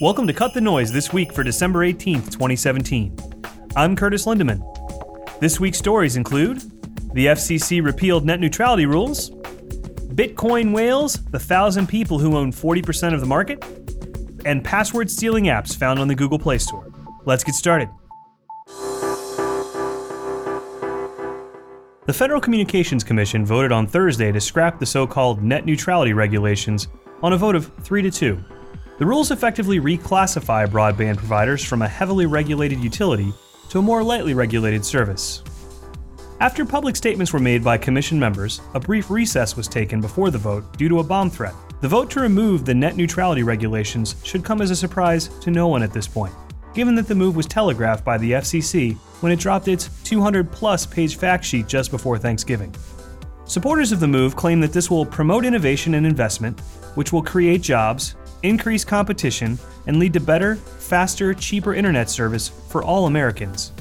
Welcome to Cut the Noise this week for December 18th, 2017. I'm Curtis Lindemann. This week's stories include the FCC repealed net neutrality rules, Bitcoin whales, the thousand people who own 40% of the market, and password stealing apps found on the Google Play Store. Let's get started. The Federal Communications Commission voted on Thursday to scrap the so called net neutrality regulations on a vote of 3 to 2. The rules effectively reclassify broadband providers from a heavily regulated utility to a more lightly regulated service. After public statements were made by Commission members, a brief recess was taken before the vote due to a bomb threat. The vote to remove the net neutrality regulations should come as a surprise to no one at this point given that the move was telegraphed by the FCC when it dropped its 200 plus page fact sheet just before Thanksgiving. Supporters of the move claim that this will promote innovation and investment, which will create jobs, increase competition, and lead to better, faster, cheaper internet service for all Americans.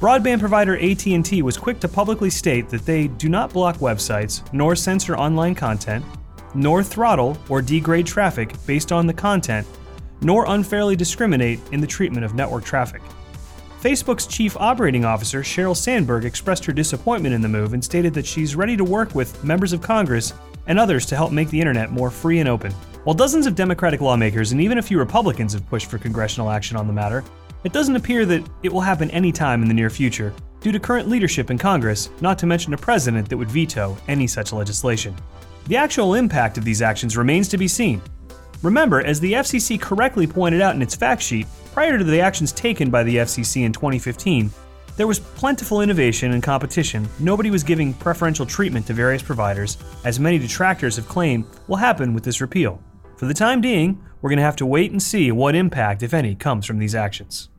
Broadband provider AT&T was quick to publicly state that they do not block websites nor censor online content, nor throttle or degrade traffic based on the content nor unfairly discriminate in the treatment of network traffic. Facebook's chief operating officer, Sheryl Sandberg, expressed her disappointment in the move and stated that she's ready to work with members of Congress and others to help make the internet more free and open. While dozens of Democratic lawmakers and even a few Republicans have pushed for congressional action on the matter, it doesn't appear that it will happen any time in the near future due to current leadership in Congress, not to mention a president that would veto any such legislation. The actual impact of these actions remains to be seen, Remember, as the FCC correctly pointed out in its fact sheet, prior to the actions taken by the FCC in 2015, there was plentiful innovation and competition. Nobody was giving preferential treatment to various providers, as many detractors have claimed will happen with this repeal. For the time being, we're going to have to wait and see what impact, if any, comes from these actions.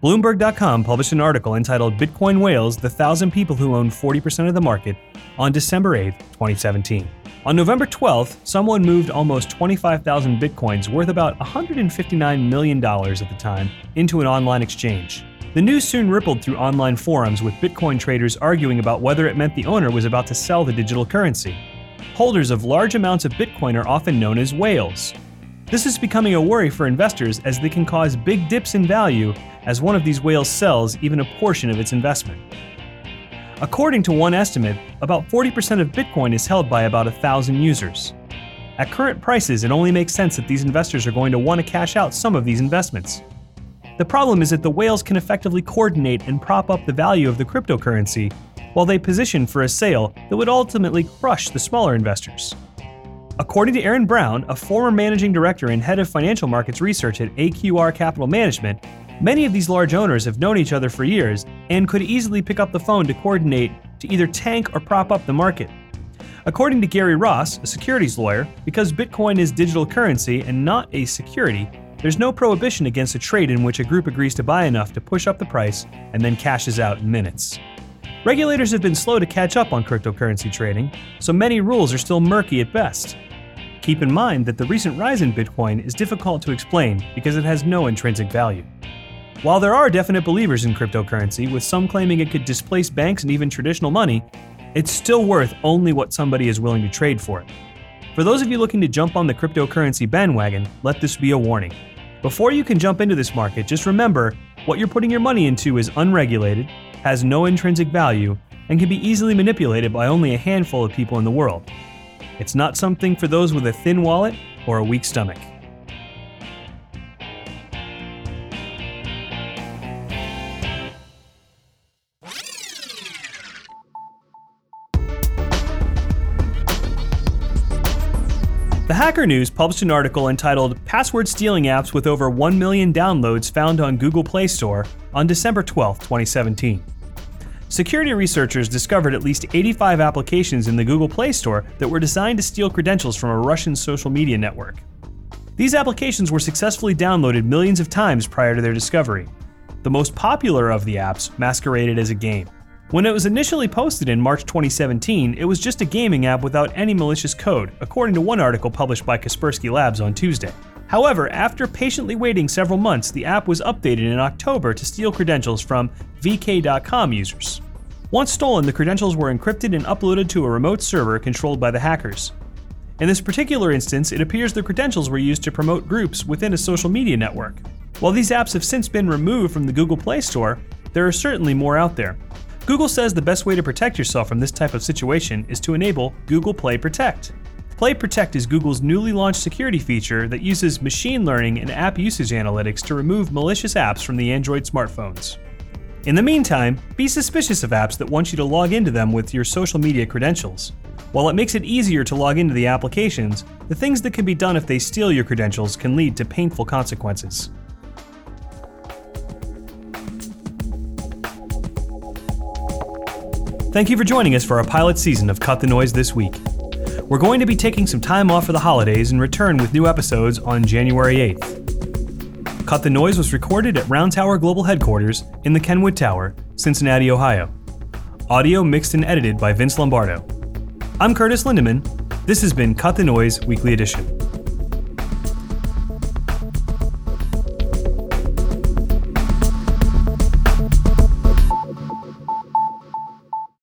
Bloomberg.com published an article entitled Bitcoin Whales The Thousand People Who Own 40% of the Market on December 8, 2017. On November 12th, someone moved almost 25,000 bitcoins worth about $159 million at the time into an online exchange. The news soon rippled through online forums with Bitcoin traders arguing about whether it meant the owner was about to sell the digital currency. Holders of large amounts of Bitcoin are often known as whales. This is becoming a worry for investors as they can cause big dips in value as one of these whales sells even a portion of its investment. According to one estimate, about 40% of Bitcoin is held by about 1,000 users. At current prices, it only makes sense that these investors are going to want to cash out some of these investments. The problem is that the whales can effectively coordinate and prop up the value of the cryptocurrency while they position for a sale that would ultimately crush the smaller investors. According to Aaron Brown, a former managing director and head of financial markets research at AQR Capital Management, Many of these large owners have known each other for years and could easily pick up the phone to coordinate to either tank or prop up the market. According to Gary Ross, a securities lawyer, because Bitcoin is digital currency and not a security, there's no prohibition against a trade in which a group agrees to buy enough to push up the price and then cashes out in minutes. Regulators have been slow to catch up on cryptocurrency trading, so many rules are still murky at best. Keep in mind that the recent rise in Bitcoin is difficult to explain because it has no intrinsic value. While there are definite believers in cryptocurrency, with some claiming it could displace banks and even traditional money, it's still worth only what somebody is willing to trade for it. For those of you looking to jump on the cryptocurrency bandwagon, let this be a warning. Before you can jump into this market, just remember what you're putting your money into is unregulated, has no intrinsic value, and can be easily manipulated by only a handful of people in the world. It's not something for those with a thin wallet or a weak stomach. The Hacker News published an article entitled Password Stealing Apps with Over 1 Million Downloads Found on Google Play Store on December 12, 2017. Security researchers discovered at least 85 applications in the Google Play Store that were designed to steal credentials from a Russian social media network. These applications were successfully downloaded millions of times prior to their discovery. The most popular of the apps masqueraded as a game. When it was initially posted in March 2017, it was just a gaming app without any malicious code, according to one article published by Kaspersky Labs on Tuesday. However, after patiently waiting several months, the app was updated in October to steal credentials from VK.com users. Once stolen, the credentials were encrypted and uploaded to a remote server controlled by the hackers. In this particular instance, it appears the credentials were used to promote groups within a social media network. While these apps have since been removed from the Google Play Store, there are certainly more out there. Google says the best way to protect yourself from this type of situation is to enable Google Play Protect. Play Protect is Google's newly launched security feature that uses machine learning and app usage analytics to remove malicious apps from the Android smartphones. In the meantime, be suspicious of apps that want you to log into them with your social media credentials. While it makes it easier to log into the applications, the things that can be done if they steal your credentials can lead to painful consequences. Thank you for joining us for our pilot season of Cut the Noise this week. We're going to be taking some time off for the holidays and return with new episodes on January 8th. Cut the Noise was recorded at Round Tower Global Headquarters in the Kenwood Tower, Cincinnati, Ohio. Audio mixed and edited by Vince Lombardo. I'm Curtis Lindemann. This has been Cut the Noise Weekly Edition.